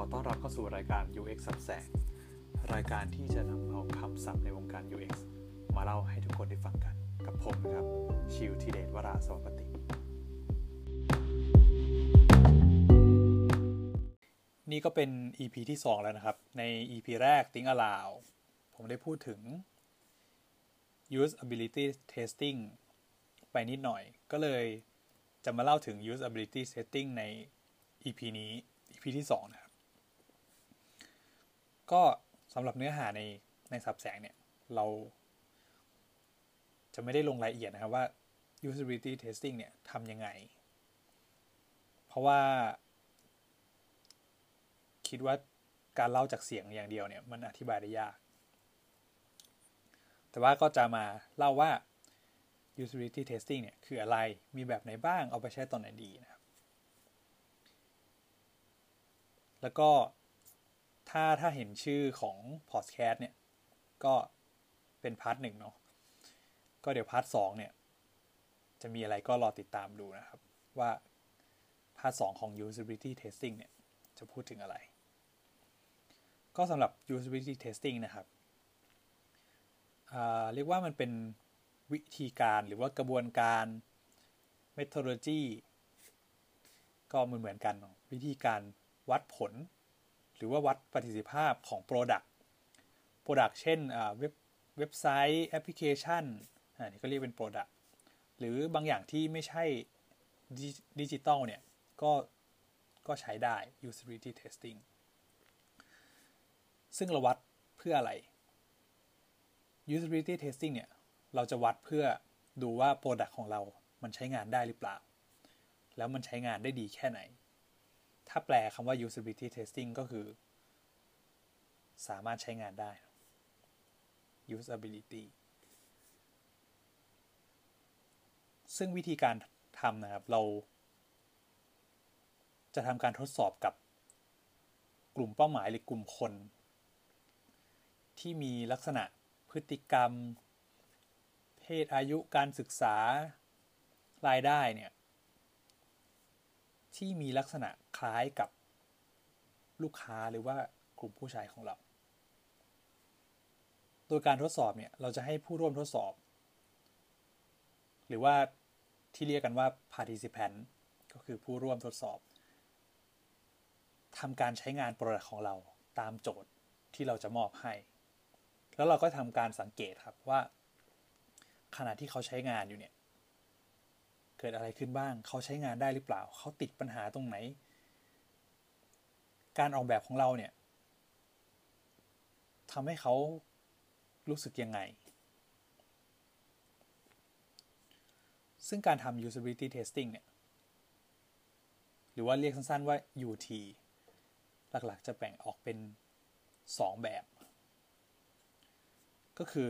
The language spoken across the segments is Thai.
ขอต้อนรับเข้าสู่รายการ UX สับแสง รายการที่จะนำเอาคำศัพท์ในวงการ UX มาเล่าให้ทุกคนได้ฟังกัน กับผมนะครับ ชิวทีเดชวราสวัสตินี่ก็เป็น EP ที่ 2 แล้วนะครับ ใน EP แรก Think Aloud ผมได้พูดถึง usability testing ไปนิดหน่อย ก็เลยจะมาเล่าถึง usability testing ใน EP นี้ EP ที่ 2 นะครับ ก็สำหรับเนื้อหาในในสับแสงเนี่ย เรา จะไม่ได้ลงรายละเอียดนะครับว่า usability testing เนี่ยทำยังไง เพราะว่า คิดว่าการเล่าจากเสียงอย่างเดียวเนี่ย มันอธิบายได้ยาก แต่ว่าก็จะมาเล่าว่า usability testing เนี่ย คืออะไร มีแบบไหนบ้าง เอาไปใช้ตอนไหนดีนะครับ แล้วก็ ถ้าถ้าเห็นชื่อของ podcast เนี่ย ก็เป็น part หนึ่งเนาะก็เดี๋ยว part สองเนี่ย จะมีอะไรก็รอติดตามดูนะครับ ว่า part สองของ usability testing เนี่ย จะพูดถึงอะไร ก็สำหรับ usability testing นะครับเรียกว่ามันเป็นวิธีการหรือว่ากระบวนการ methodology ก็เหมือนเหมือนกัน วิธีการวัดผล หรือว่าวัดประสิทธิภาพของ Product Product เช่นเว็บเว็บไซต์แอปพลิเคชันอันนี้ก็เรียกเป็น Product หรือบางอย่างที่ไม่ใช่ดิจิตอลเนี่ย ก็ก็ใช้ได้ usability testing ซึ่งเราวัดเพื่ออะไร usability testing เนี่ย เราจะวัดเพื่อดูว่า Product ของเรา มันใช้งานได้หรือเปล่า แล้วมันใช้งานได้ดีแค่ไหน ถ้าแปลคำว่า usability testing ก็คือ สามารถใช้งานได้ usability ซึ่งวิธีการทำนะครับ เรา จะทำการทดสอบกับกลุ่มเป้าหมายหรือกลุ่มคน ที่มีลักษณะพฤติกรรม เพศอายุการศึกษารายได้เนี่ย ที่มีลักษณะ คล้ายกับลูกค้าหรือว่ากลุ่มผู้ใช้ของเรา โดยการทดสอบเนี่ยเราจะให้ผู้ร่วมทดสอบ หรือว่าที่เรียกกันว่า participant ก็คือผู้ร่วมทดสอบทำการใช้งาน product ของเราตามโจทย์ที่เราจะมอบให้ แล้วเราก็ทำการสังเกตครับว่า ขณะที่เขาใช้งานอยู่เนี่ย เกิดอะไรขึ้นบ้าง เขาใช้งานได้หรือเปล่า เขาติดปัญหาตรงไหน การออกแบบของเราเนี่ยทำให้เขารู้สึกยังไง ซึ่งการทำ usability testing เนี่ย หรือว่าเรียกสั้นๆว่า UT หลักๆ จะแบ่งออกเป็น 2 แบบ ก็คือ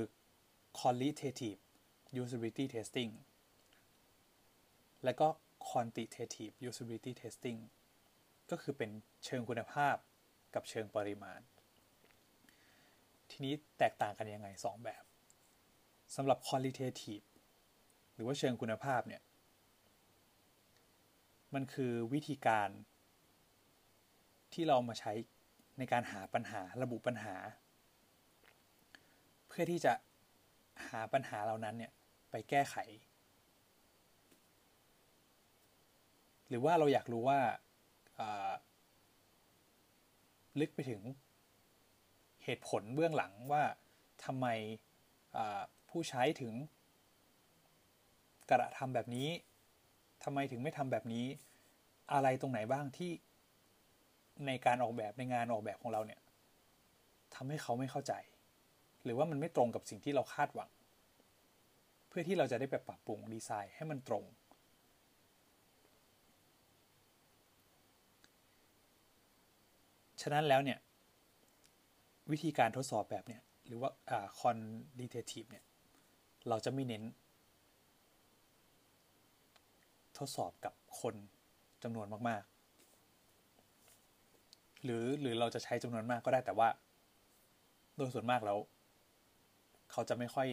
qualitative usability testing และก็ quantitative usability testing ก็คือเป็นเชิงคุณภาพกับเชิงปริมาณ ทีนี้แตกต่างกันยังไง 2 แบบสำหรับ qualitative หรือว่าเชิงคุณภาพเนี่ย มันคือวิธีการที่เรามาใช้ในการหาปัญหาระบุปัญหา เพื่อที่จะหาปัญหาเหล่านั้นเนี่ย ไปแก้ไข หรือว่าเราอยากรู้ว่า ลึกไปถึงเหตุผลเบื้องหลังว่าทำไมผู้ใช้ถึงกระทำแบบนี้ทำไมถึงไม่ทำแบบนี้ อะไรตรงไหนบ้างที่ในการออกแบบในงานออกแบบของเราเนี่ยทำให้เขาไม่เข้าใจ หรือว่ามันไม่ตรงกับสิ่งที่เราคาดหวัง เพื่อที่เราจะได้ไปปรับปรุงดีไซน์ให้มันตรง ฉะนั้นแล้วเนี่ย วิธีการทดสอบแบบเนี่ย หรือว่าอ่า quantitative เนี่ย เราจะไม่เน้น ทดสอบกับคนจำนวนมาก ๆ หรือหรือเราจะใช้จำนวนมากก็ได้แต่ว่า โดยส่วนมากแล้ว เขาจะไม่ค่อย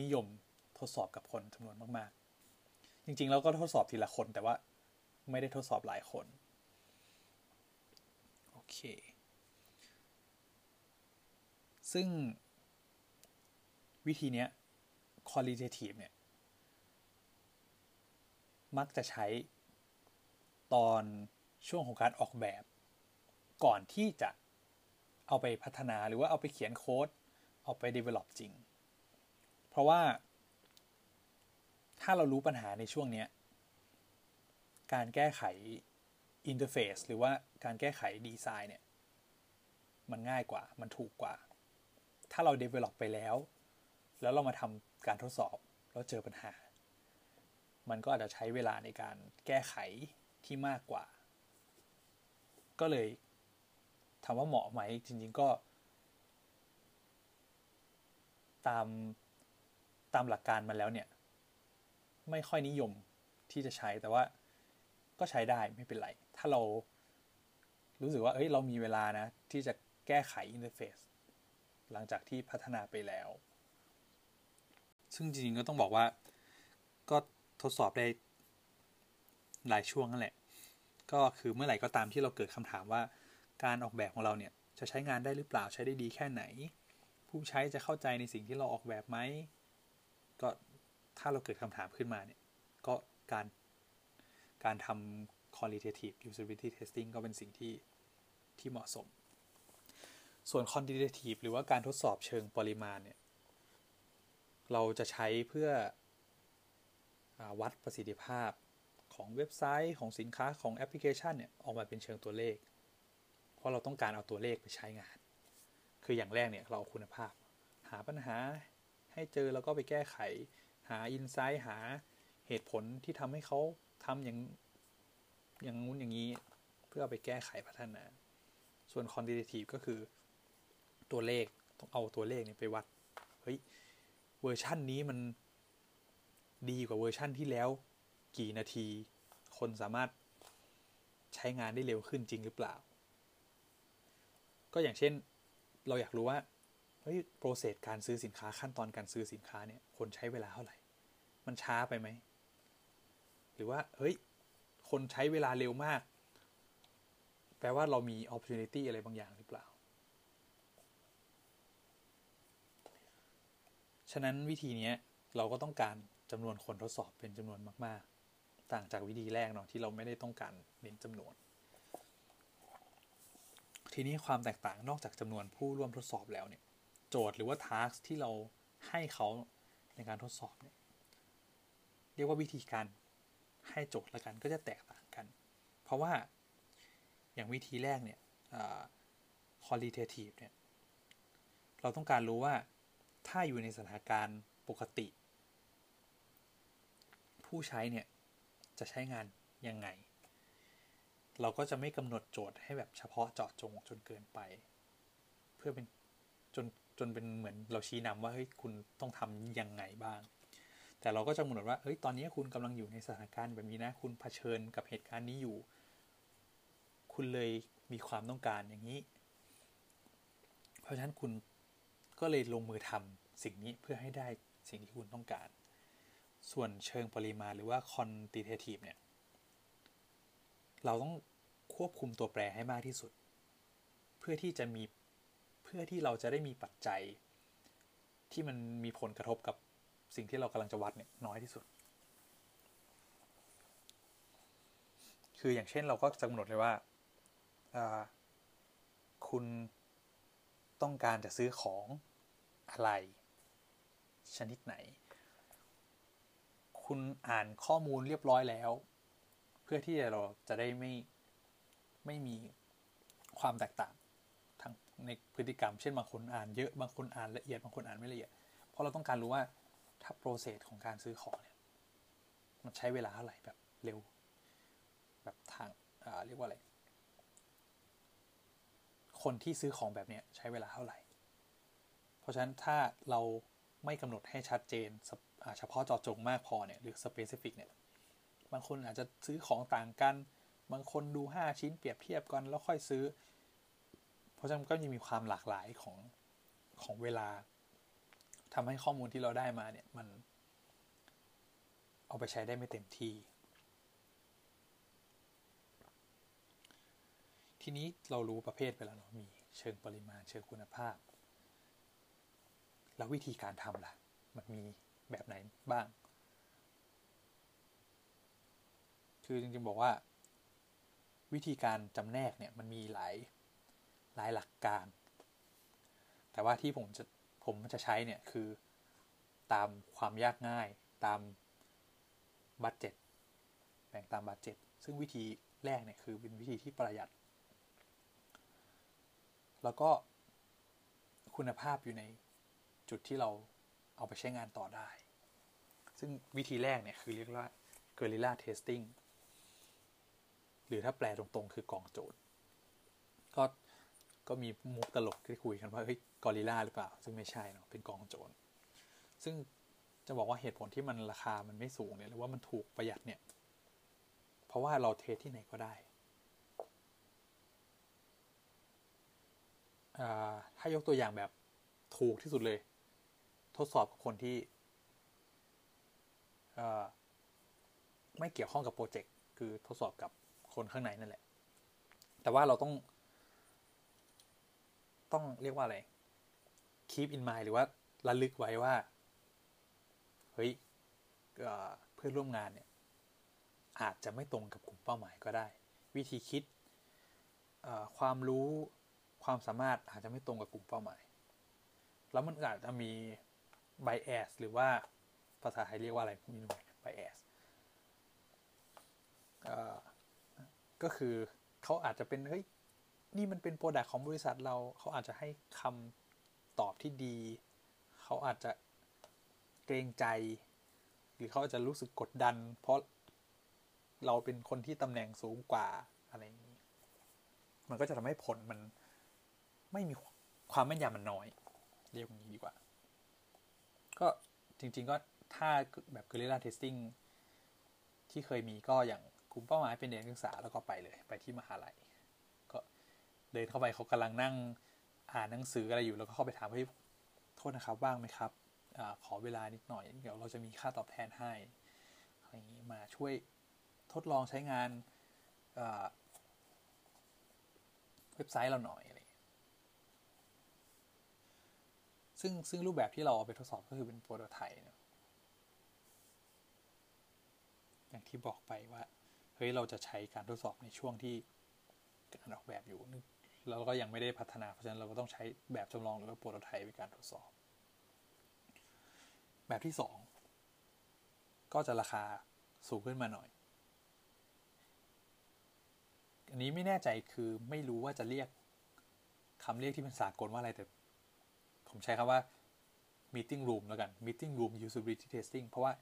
นิยมทดสอบกับคนจำนวนมาก ๆ จริง ๆ เราก็ทดสอบทีละคนแต่ว่าไม่ได้ทดสอบหลายคน เค ซึ่งวิธีเนี้ย qualitative เนี่ย มักจะใช้ตอนช่วงของการออกแบบ ก่อนที่จะเอาไปพัฒนาหรือว่าเอาไปเขียนโค้ด เอาไป develop จริง เพราะว่า ถ้าเรารู้ปัญหาในช่วงนี้การแก้ไข อินเทอร์เฟซหรือว่าการแก้ไขดีไซน์เนี่ย มันง่ายกว่า มันถูกกว่า ถ้าเรา develop ไปแล้ว แล้วเรามาทำการทดสอบ แล้วเจอปัญหา มันก็อาจจะใช้เวลาในการแก้ไขที่มากกว่า ก็เลยถามว่าเหมาะไหม จริง ๆ ก็ ตามตามหลักการมาแล้วเนี่ย ไม่ค่อยนิยมที่จะใช้แต่ว่าก็ใช้ได้ไม่เป็นไร ถ้าเรารู้สึกว่าเอ้ยเรามีเวลานะ ที่จะแก้ไขอินเทอร์เฟซหลังจากที่พัฒนาไปแล้ว ซึ่งจริงๆก็ต้องบอกว่า ก็ทดสอบได้หลายช่วงนั่นแหละ ก็คือเมื่อไหร่ก็ตามที่เราเกิดคำถามว่า การออกแบบของเราเนี่ย จะใช้งานได้หรือเปล่าใช้ได้ดีแค่ไหน ผู้ใช้จะเข้าใจในสิ่งที่เราออกแบบไหมก็ถ้าเราเกิดคำถามขึ้นมาเนี่ย ก็การการทำ qualitative usability testing ก็เป็นสิ่งที่ที่เหมาะสม ส่วน quantitative หรือว่าการทดสอบเชิงปริมาณเนี่ย เราจะใช้เพื่ออวัดประสิทธิภาพของเว็บไซต์ของสินค้าของแอปพลิเคชันเนี่ย ออกมาเป็นเชิงตัวเลข เพราะเราต้องการเอาตัวเลขไปใช้งาน คืออย่างแรกเนี่ยเราเอาคุณภาพ หาปัญหาให้เจอแล้วก็ไปแก้ไข หาอินไซต์หาเหตุผลที่ทำให้เขาทำอย่าง อย่างงู้นอย่างนี้ เพื่อไปแก้ไขพัฒนา ส่วน quantitative ก็คือตัวเลขต้องเอาตัวเลขเนี่ยไปวัด เฮ้ย เวอร์ชั่นนี้มันดีกว่าเวอร์ชั่นที่แล้ว กี่นาที คนสามารถใช้งานได้เร็วขึ้นจริงหรือเปล่า ก็อย่างเช่นเราอยากรู้ว่าเฮ้ยโปรเซสการซื้อสินค้าขั้นตอนการซื้อสินค้าเนี่ยคนใช้เวลาเท่าไหร่ มันช้าไปไหม หรือว่า เฮ้ย คนใช้เวลาเร็วมาก แปลว่าเรามี opportunity อะไรบางอย่างหรือเปล่า ฉะนั้นวิธีนี้เราก็ต้องการจำนวนคนทดสอบเป็นจำนวนมาก ๆ ต่างจากวิธีแรกเนาะที่เราไม่ได้ต้องการเน้นจำนวน ทีนี้ความแตกต่างนอกจากจำนวนผู้ร่วมทดสอบแล้วเนี่ย โจทย์หรือว่าทาร์กที่เราให้เขาในการทดสอบเนี่ยเรียกว่าวิธีการ ให้โจทย์ละกันก็จะแตกต่างกัน เพราะว่าอย่างวิธีแรกเนี่ย qualitative เนี่ย เราต้องการรู้ว่าถ้าอยู่ในสถานการณ์ปกติ ผู้ใช้เนี่ย จะใช้งานยังไง เราก็จะไม่กำหนดโจทย์ให้แบบเฉพาะเจาะจงจนเกินไป เพื่อเป็นจนจนเป็นเหมือนเราชี้นำว่าเฮ้ยคุณต้องทำยังไงบ้าง แต่เราก็จะกำหนดว่าเฮ้ยตอนนี้คุณกำลังอยู่ในสถานการณ์แบบนี้นะ คุณเผชิญกับเหตุการณ์นี้อยู่ คุณเลยมีความต้องการอย่างนี้ เพราะฉะนั้นคุณก็เลยลงมือทำสิ่งนี้เพื่อให้ได้สิ่งที่คุณต้องการ ส่วนเชิงปริมาณหรือว่า quantitative เนี่ย เราต้องควบคุมตัวแปรให้มากที่สุด เพื่อที่จะมีเพื่อที่เราจะได้มีปัจจัย ที่มันมีผลกระทบกับ สิ่งที่เรากำลังจะวัดเนี่ยน้อยที่สุด คืออย่างเช่นเราก็จะกำหนดเลยว่า คุณต้องการจะซื้อของอะไร ชนิดไหน คุณอ่านข้อมูลเรียบร้อยแล้ว เพื่อที่เราจะได้ไม่ไม่มีความแตกต่างทางในพฤติกรรม เช่นบางคนอ่านเยอะบางคนอ่านละเอียดบางคนอ่านไม่ละเอียด เพราะเราต้องการรู้ว่า ถ้าโปรเซสของการซื้อของเนี่ยมันใช้เวลาเท่าไหร่แบบเร็ว แบบทางเรียกว่าอะไร คนที่ซื้อของแบบเนี้ยใช้เวลาเท่าไหร่ เพราะฉะนั้นถ้าเราไม่กำหนดให้ชัดเจนเฉพาะเจาะจงมากพอเนี่ยหรือ specific เนี่ยบางคนอาจจะซื้อของต่างกัน บางคนดู 5 ชิ้นเปรียบเทียบกันแล้วค่อยซื้อ เพราะฉะนั้นก็จะมีความหลากหลายของของเวลา ทำให้ข้อมูลที่เราได้มาเนี่ยมันเอาไปใช้ได้ไม่เต็มที่ ทีนี้เรารู้ประเภทไปแล้วเนาะมีเชิงปริมาณเชิงคุณภาพ แล้ววิธีการทำล่ะ มันมีแบบไหนบ้าง คือจริงๆบอกว่า วิธีการจำแนกเนี่ยมันมีหลายหลายหลักการ แต่ว่าที่ผมจะ ผมจะใช้เนี่ยคือตามความยากง่ายตามบัตเจ็ตแบ่งตามบัตเจ็ตซึ่งวิธีแรกเนี่ยคือเป็นวิธีที่ประหยัด แล้วก็คุณภาพอยู่ในจุดที่เราเอาไปใช้งานต่อได้ ซึ่งวิธีแรกเนี่ยคือเรียกว่า guerrilla testing หรือถ้าแปลตรงๆคือกองโจรก็ ก็มีมุกตลกที่คุยกันว่าเฮ้ยกอริลลาหรือเปล่า ซึ่งไม่ใช่เนาะเป็นกองโจร ซึ่งจะบอกว่าเหตุผลที่มันราคามันไม่สูงเนี่ยหรือว่ามันถูกประหยัดเนี่ย เพราะว่าเราเทสที่ไหนก็ได้ถ้ายกตัวอย่างแบบถูกที่สุดเลย ทดสอบกับคนที่ไม่เกี่ยวข้องกับโปรเจกต์คือทดสอบกับคนข้างในนั่นแหละ แต่ว่าเราต้อง ต้องเรียกว่าอะไร keep in mind หรือว่าระลึกไว้ว่า เฮ้ยเพื่อนร่วมงานเนี่ย อาจจะไม่ตรงกับกลุ่มเป้าหมายก็ได้ วิธีคิดความรู้ความสามารถอาจจะไม่ตรงกับกลุ่มเป้าหมาย แล้วมันอาจจะมี bias หรือว่าภาษาไทยเรียกว่าอะไรไม่รู้ bias ก็คือเขาอาจจะเป็นเฮ้ย นี่มันเป็นโปรดักของบริษัทเราเขาอาจจะให้คำตอบที่ดี เขาอาจจะเกรงใจ หรือเขาอาจจะรู้สึกกดดัน เพราะเราเป็นคนที่ตำแหน่งสูงกว่าอะไรอย่างนี้ มันก็จะทำให้ผลมันไม่มีความแม่นยำมันน้อย เรียกอย่างนี้ดีกว่า ก็จริง ๆ ก็ถ้าแบบ guerrilla testing ที่เคยมีก็อย่างกลุ่มเป้าหมายเป็นเด็กนักศึกษาแล้วก็ไปเลย ไปที่มหาลัย เดินเข้าไปเขากำลังนั่งอ่านหนังสืออะไรอยู่แล้วก็เข้าไปถามเฮ้ยโทษนะครับว่างไหมครับอขอเวลานิดหน่อย เดี๋ยวเราจะมีค่าตอบแทนให้อะไรอย่างนี้มาช่วยทดลองใช้งานเว็บไซต์เราหน่อยอะไรซึ่งซึ่งรูปแบบที่เราเอาไปทดสอบก็คือเป็นโปรโตไทป์เนะอย่างที่บอกไปว่า เฮ้ย เราจะใช้การทดสอบในช่วงที่การออกแบบอยู่ เราก็ยังไม่ได้พัฒนาเพราะฉะนั้นเราก็ต้องใช้แบบจำลองหรือว่าโปรโตไทป์ในการทดสอบ แบบที่สองก็จะราคาสูงขึ้นมาหน่อย อันนี้ไม่แน่ใจคือไม่รู้ว่าจะเรียกคำเรียกที่เป็นสากลว่าอะไรแต่ ผมใช้คำว่า meeting room แล้วกัน meeting room usability testing เพราะว่า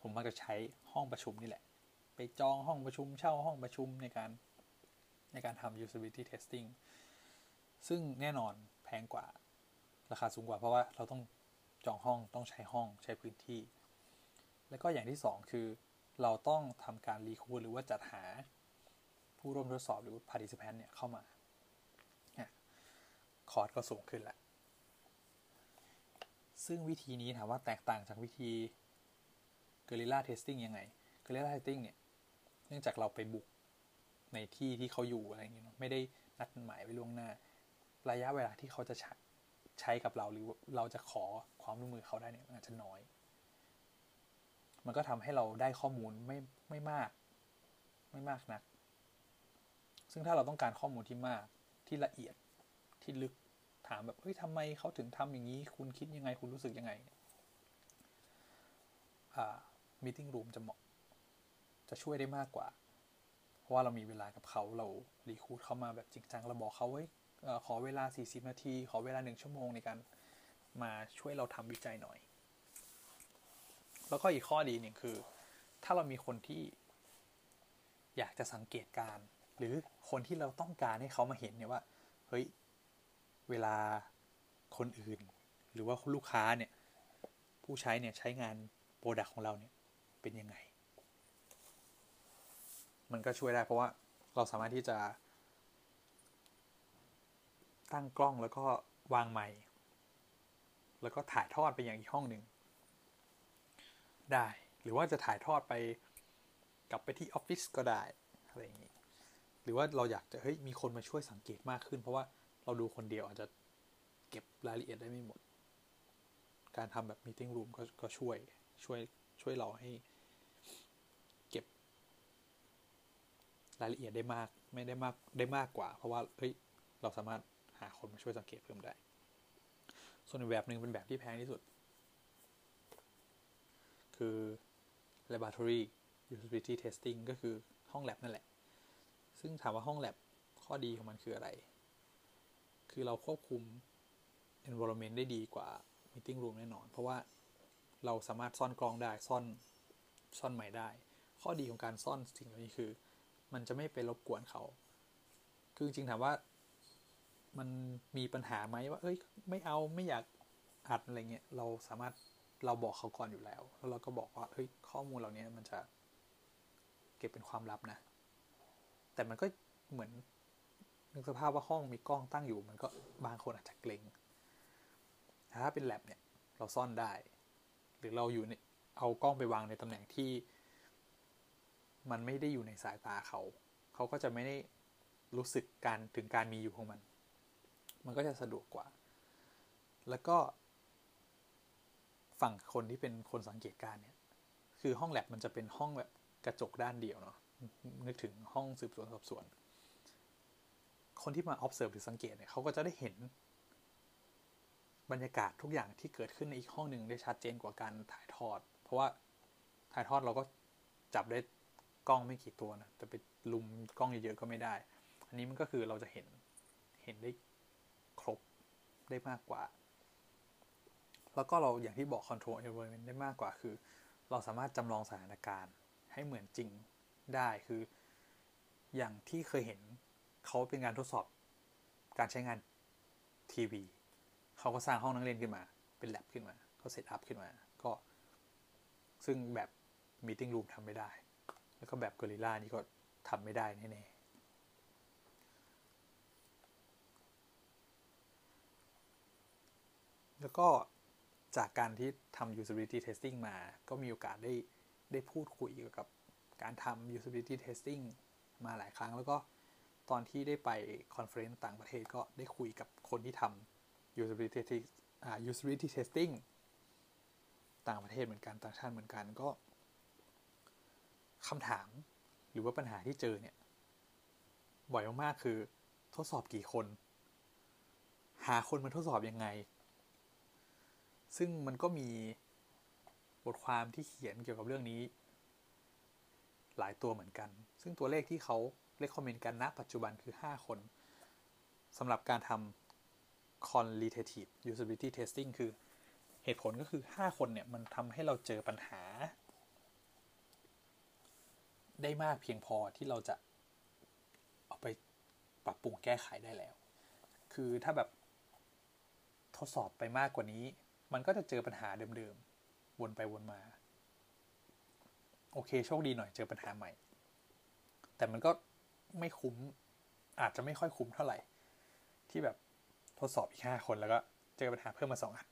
ผมมักจะใช้ห้องประชุมนี่แหละ ไปจองห้องประชุมเช่าห้องประชุมในการ ในการทำ usability testing ซึ่งแน่นอนแพงกว่าราคาสูงกว่าเพราะว่าเราต้องจองห้องต้องใช้ห้องใช้พื้นที่ แล้วก็อย่างที่สองคือ เราต้องทำการรีคูดหรือว่าจัดหาผู้ร่วมทดสอบหรือ participant เนี่ยเข้ามาคอร์สก็สูงขึ้นแหละ ซึ่งวิธีนี้ถามว่าแตกต่างจากวิธี Guerrilla Testing ยังไง Guerrilla Testing เนี่ย เนื่องจากเราไปบุก ในที่ที่เขาอยู่อะไรอย่างเงี้ยไม่ได้นัดหมายไว้ล่วงหน้า ระยะเวลาที่เขาจะใช้กับเราหรือเราจะขอความร่วมมือเขาได้เนี่ยอาจจะน้อย มันก็ทำให้เราได้ข้อมูลไม่ไม่มาก ไม่มากนัก ซึ่งถ้าเราต้องการข้อมูลที่มากที่ละเอียดที่ลึกถามแบบเฮ้ยทำไมเขาถึงทำอย่างนี้ คุณคิดยังไงคุณรู้สึกยังไงอ่ามีติ้งรูมจะเหมาะ จะช่วยได้มากกว่า ราะว่าเรามีเวลากับเขาเรารีคูดเข้ามาแบบจริงจังเราบอกเขาไว้ขอเวลา 40 นาที ขอเวลาหนึ่งชั่วโมงในการมาช่วยเราทำวิจัยหน่อย แล้วก็อีกข้อดีหนึ่งคือ ถ้าเรามีคนที่อยากจะสังเกตการหรือคนที่เราต้องการให้เขามาเห็นเนี่ยว่า เฮ้ย เวลาคนอื่น หรือว่าลูกค้าเนี่ย ผู้ใช้เนี่ยใช้งานโปรดักของเราเนี่ยเป็นยังไง มันก็ช่วยได้เพราะว่าเราสามารถที่จะ ตั้งกล้องแล้วก็วางไมค์แล้วก็ถ่ายทอดไปอย่างอีกห้องหนึ่งได้ หรือว่าจะถ่ายทอดไปกลับไปที่ออฟฟิศก็ได้อะไรอย่างนี้ หรือว่าเราอยากจะเฮ้ยมีคนมาช่วยสังเกตมากขึ้น เพราะว่าเราดูคนเดียวอาจจะเก็บรายละเอียดได้ไม่หมด การทำแบบ meeting room ก็ก็ช่วยช่วยช่วยเราให้ เก็บ รายละเอียดได้มากไม่ได้มากได้มากกว่า เพราะว่าเฮ้ยเราสามารถหาคนมาช่วยสังเกตเพิ่มได้ ส่วนอีกแบบหนึ่งเป็นแบบที่แพงที่สุด คือ laboratory usability testing ก็คือห้อง lab นั่นแหละ ซึ่งถามว่าห้อง lab ข้อดีของมันคืออะไร คือเราควบคุม environment ได้ดีกว่า meeting room แน่นอน เพราะว่าเราสามารถซ่อนกล้องได้ซ่อนซ่อนใหม่ได้ ข้อดีของการซ่อนสิ่งเหล่านี้คือ มันจะไม่ไปรบกวนเขา คือจริงถามว่ามันมีปัญหาไหมว่า เอ้ย ไม่เอาไม่อยากอัดอะไรเงี้ย เราสามารถเราบอกเขาก่อนอยู่แล้ว แล้วเราก็บอกว่า เฮ้ย ข้อมูลเหล่านี้มันจะเก็บเป็นความลับนะ แต่มันก็เหมือนนึกสภาพว่าห้องมีกล้องตั้งอยู่ มันก็บางคนอาจจะเกรงถ้าเป็นแลบเนี่ย เราซ่อนได้ หรือเราอยู่ในเอากล้องไปวางในตำแหน่งที่ มันไม่ได้อยู่ในสายตาเขา เขาก็จะไม่ได้รู้สึกการถึงการมีอยู่ของมัน มันก็จะสะดวกกว่า แล้วก็ ฝั่งคนที่เป็นคนสังเกตการเนี่ย คือห้องแลบมันจะเป็นห้องแบบกระจกด้านเดียวเนาะ นึกถึงห้องสืบสวนสอบสวน คนที่มา observe หรือสังเกตเนี่ยเขาก็จะได้เห็น บรรยากาศทุกอย่างที่เกิดขึ้นในอีกห้องหนึ่งได้ชัดเจนกว่าการถ่ายทอด เพราะว่าถ่ายทอดเราก็จับได้ กล้องไม่กี่ตัวนะแต่ไปลุมกล้องเยอะๆก็ไม่ได้ อันนี้มันก็คือเราจะเห็นเห็นได้ครบได้มากกว่า แล้วก็เราอย่างที่บอก control environment ได้มากกว่าคือ เราสามารถจำลองสถานการณ์ให้เหมือนจริงได้คือ อย่างที่เคยเห็นเขาเป็นการทดสอบการใช้งานทีวีเขาก็สร้างห้องนั่งเล่นขึ้นมา เป็นแลบขึ้นมาก็เซตอัพขึ้นมา ก็ ซึ่งแบบ meeting room ทำไม่ได้ แล้วก็แบบกอริลลานี่ก็ทำไม่ได้แน่ๆแล้วก็จากการที่ทำ usability testing มา ก็มีโอกาสได้ได้พูดคุยเกี่ยวกับการทำ usability testing มาหลายครั้ง แล้วก็ตอนที่ได้ไป conference ต่างประเทศก็ได้คุยกับคนที่ทำ usability usability testing ต่างประเทศเหมือนกัน ต่างชาติเหมือนกันก็ คำถามหรือว่าปัญหาที่เจอเนี่ยบ่อยมากๆคือ ทดสอบกี่คน หาคนมาทดสอบยังไง ซึ่งมันก็มีบทความที่เขียนเกี่ยวกับเรื่องนี้ หลายตัวเหมือนกัน ซึ่งตัวเลขที่เขาเลคคอมเมนต์กันณปัจจุบันคือ 5 คนสำหรับการทำ qualitative usability testing คือเหตุผลก็คือ 5 คนเนี่ย มันทำให้เราเจอปัญหา ได้มากเพียงพอที่เราจะเอาไปปรับปรุงแก้ไขได้แล้ว คือถ้าแบบทดสอบไปมากกว่านี้ มันก็จะเจอปัญหาเดิมๆ วนไปวนมา โอเค โชคดีหน่อยเจอปัญหาใหม่ แต่มันก็ไม่คุ้ม อาจจะไม่ค่อยคุ้มเท่าไหร่ ที่แบบทดสอบอีกห้าคนแล้วก็เจอปัญหาเพิ่มมาสองอัน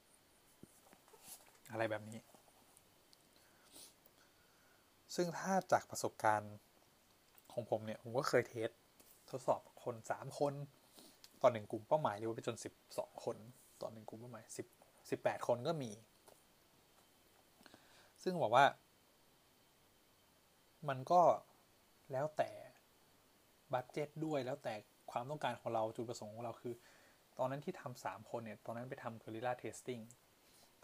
อะไรแบบนี้ ซึ่งถ้าจากประสบการณ์ของผมเนี่ย ผมก็เคยเทสทดสอบคนสามคน ต่อหนึ่งกลุ่มเป้าหมายหรือว่าไปจนสิบสองคน ต่อหนึ่งกลุ่มเป้าหมายสิบสิบแปดคนก็มี ซึ่งบอกว่า มันก็แล้วแต่บัตเจ็ตด้วยแล้วแต่ความต้องการของเราจุดประสงค์ของเราคือ ตอนนั้นที่ทำสามคนเนี่ย ตอนนั้นไปทำ Guerrilla Testing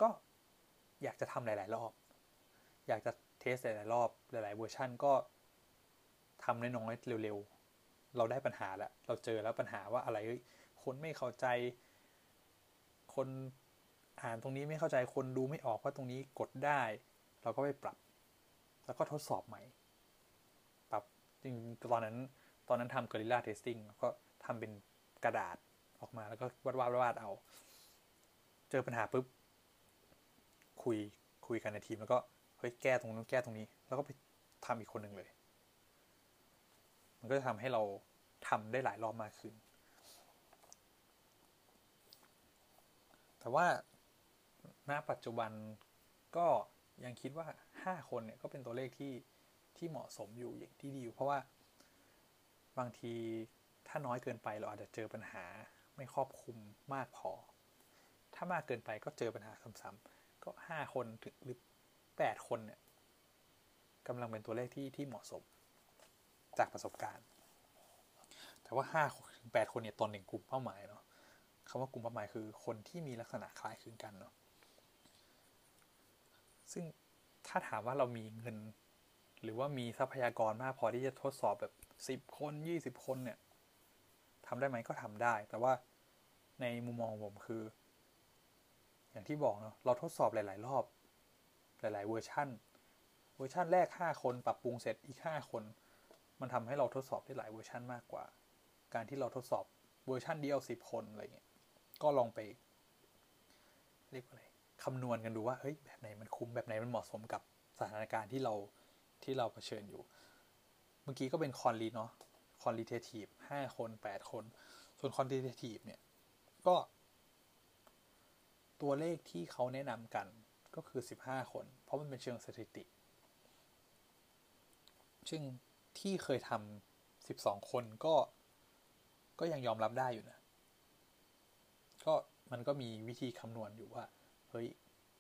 ก็อยากจะทำหลาย ๆ รอบ อยากจะ เทสหลายๆรอบหลายๆเวอร์ชันก็ทำน้อยๆเร็วๆ เราได้ปัญหาแล้วเราเจอแล้วปัญหาว่าอะไรคนไม่เข้าใจ คนอ่านตรงนี้ไม่เข้าใจคนดูไม่ออกว่าตรงนี้กดได้ เราก็ไปปรับ แล้วก็ทดสอบใหม่ ปรับจริงตอนนั้นตอนนั้นทำ Guerrilla Testing ก็ทำเป็นกระดาษออกมาแล้วก็วาดวาดวาดเอา เจอปัญหาปุ๊บ คุยคุยกันในทีมแล้วก็ เฮ้ยแก้ตรงนู้นแก้ตรงนี้ แล้วก็ไปทำอีกคนหนึ่งเลย มันก็จะทำให้เราทำได้หลายรอบมากขึ้น แต่ว่าณปัจจุบันก็ยังคิดว่า 5 คนเนี่ยก็เป็นตัวเลขที่ที่เหมาะสมอยู่อย่างที่ดีอยู่ เพราะว่าบางทีถ้าน้อยเกินไปเราอาจจะเจอปัญหาไม่ครอบคลุมมากพอ ถ้ามากเกินไปก็เจอปัญหาซ้ำๆก็ห้าคนถึงหรือ แปดคนเนี่ยกำลังเป็นตัวเลขที่ที่เหมาะสมจากประสบการณ์ แต่ว่าห้าถึงแปดคนเนี่ยตนหนึ่งกลุ่มเป้าหมายเนาะคำว่ากลุ่มเป้าหมายคือคนที่มีลักษณะคล้ายคลึงกันเนาะซึ่งถ้าถามว่าเรามีเงิน หรือว่ามีทรัพยากรมากพอที่จะทดสอบแบบสิบคนยี่สิบคนเนี่ยทำได้ไหมก็ทำได้ แต่ว่าในมุมมองผมคือ อย่างที่บอกเนาะเราทดสอบหลาย ๆ รอบ หลาย ๆ เวอร์ชันเวอร์ชันแรก 5 คนปรับปรุงเสร็จอีก 5 คน มันทำให้เราทดสอบได้หลายเวอร์ชันมากกว่า การที่เราทดสอบเวอร์ชันเดียว 10 คนอะไรเงี้ยก็ลองไป เรียกว่าอะไรคำนวณกันดูว่าเฮ้ยแบบไหนมันคุ้มแบบไหนมันเหมาะสมกับสถานการณ์ที่เราที่เราเผชิญอยู่ เมื่อกี้ก็เป็น quali เนาะ qualitative ห้าคนแปดคน ส่วน quantitative เนี่ย ก็ ตัวเลขที่เขาแนะนำกัน ก็คือ 15 คน เพราะมันเป็นเชิงสถิติ ซึ่งที่เคยทำ12 คนก็ก็ยังยอมรับได้อยู่นะ ก็มันก็มีวิธีคำนวณอยู่ว่า เฮ้ย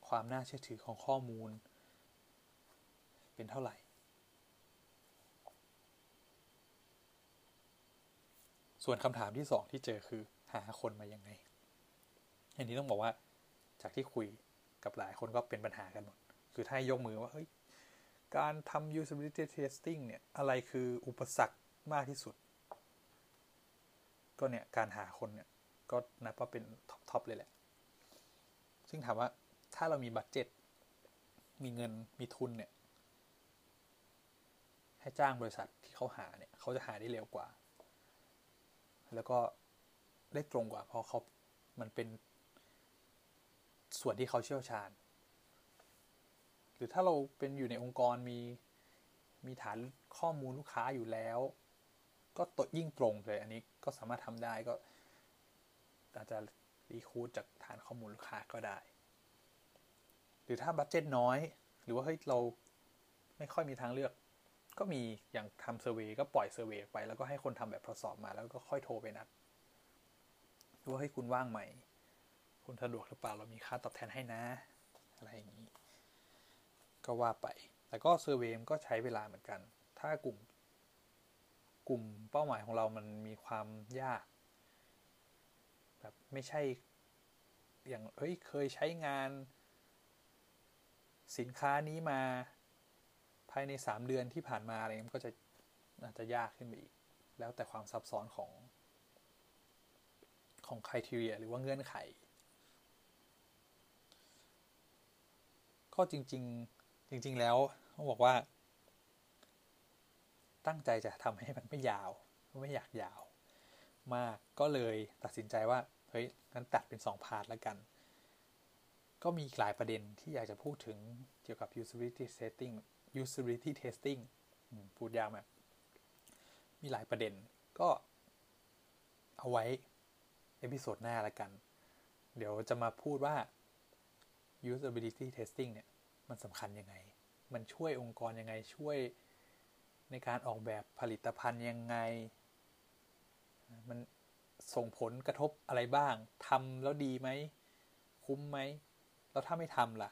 ความน่าเชื่อถือของข้อมูล เป็นเท่าไหร่ ส่วนคำถามที่สองที่เจอคือหาคนมายังไง อันนี้ต้องบอกว่าจากที่คุย กับหลายคนก็เป็นปัญหากันหมด คือถ้ายกมือว่าเฮ้ยการทำ usability testing เนี่ย อะไรคืออุปสรรคมากที่สุด ก็เนี่ย การหาคนเนี่ย ก็นับว่าเป็นท็อปๆเลยแหละ ซึ่งถามว่าถ้าเรามีบัตเจ็ต มีเงินมีทุนเนี่ย ให้จ้างบริษัทที่เขาหาเนี่ย เขาจะหาได้เร็วกว่า แล้วก็ได้ตรงกว่าเพราะเขามันเป็น ส่วนที่เขาเชี่ยวชาญ หรือถ้าเราเป็นอยู่ในองค์กรมีมีฐานข้อมูลลูกค้าอยู่แล้ว ก็ตดยิ่งตรงเลยอันนี้ก็สามารถทำได้ก็อาจจะรีคูดจากฐานข้อมูลลูกค้าก็ได้ หรือถ้าบัตเจ็ตน้อย หรือว่าเฮ้ยเราไม่ค่อยมีทางเลือกก็มีอย่างทำเซอร์เวยก็ปล่อยเซอร์เวยไป แล้วก็ให้คนทำแบบทดสอบมาแล้วก็ค่อยโทรไปนัดดูว่าให้คุณว่างไหม คุณสะดวกหรือเปล่าเรามีค่าตอบแทนให้นะ อะไรอย่างนี้ ก็ว่าไป แต่ก็เซอร์เวยก็ใช้เวลาเหมือนกัน ถ้ากลุ่ม กลุ่มเป้าหมายของเรามันมีความยาก แบบไม่ใช่ อย่างเฮ้ยเคยใช้งาน สินค้านี้มาภายในสามเดือนที่ผ่านมาอะไรมันก็จะอาจจะยากขึ้นไปอีก แล้วแต่ความซับซ้อนของของคุณทีเรียหรือว่าเงื่อนไข ก็จริง ๆ จริง ๆ แล้วต้องบอกว่า ตั้งใจจะทำให้มันไม่ยาว ไม่อยากยาว มากก็เลยตัดสินใจว่า เฮ้ยงั้นตัดเป็น 2 พาร์ทแล้วกัน ก็มีหลายประเด็นที่อยากจะพูดถึงเกี่ยวกับ usability testing usability testing พูดยากมากมีหลายประเด็นก็เอาไว้ เอพิโซดหน้าแล้วกัน เดี๋ยวจะมาพูดว่า usability testing เนี่ย มันสำคัญยังไง มันช่วยองค์กรยังไง ช่วยในการออกแบบผลิตภัณฑ์ยังไง มันส่งผลกระทบอะไรบ้างทำแล้วดีไหม คุ้มไหม แล้วถ้าไม่ทำล่ะ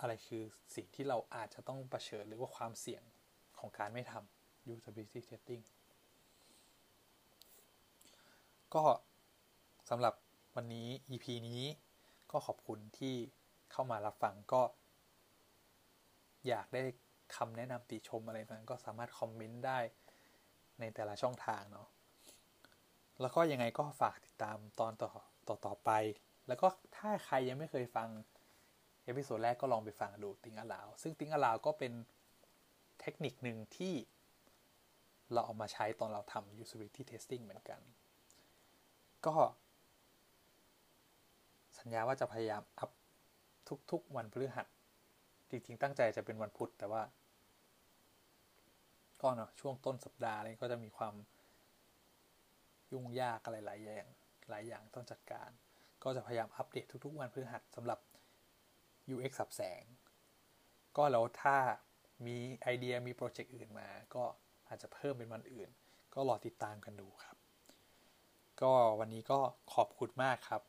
อะไรคือสิ่งที่เราอาจจะต้องประเชิญหรือว่าความเสี่ยงของการไม่ทำ usability testing ก็สำหรับวันนี้ EP นี้ก็ขอบคุณที่เข้ามารับฟังก็ อยากได้คำแนะนำติชมอะไรนั้นก็สามารถคอมเมนต์ได้ในแต่ละช่องทางเนาะแล้วก็ยังไงก็ฝากติดตามตอนต่อต่อตอไป แล้วก็ถ้าใครยังไม่เคยฟังepisode แรกก็ลองไปฟังดู think aloud ซึ่ง think aloud ก็เป็นเทคนิคหนึ่งที่เราเอามาใช้ตอนเราทำ usability testing เหมือนกัน ก็ สัญญาว่าจะพยายามอัพทุกๆวันพฤหัส จริง ๆ ตั้งใจจะเป็นวันพุธแต่ว่า ก็เนาะช่วงต้นสัปดาห์อะไรก็จะมีความยุ่งยากอะไรหลายอย่างหลายอย่างต้องจัดการ ก็จะพยายามอัปเดตทุก ๆ วันพฤหัสสำหรับ UX สับแสง ก็แล้วถ้ามีไอเดียมีโปรเจกต์อื่นมา ก็อาจจะเพิ่มเป็นวันอื่น ก็ก็รอติดตามกันดูครับ ก็วันนี้ก็ขอบคุณมากครับ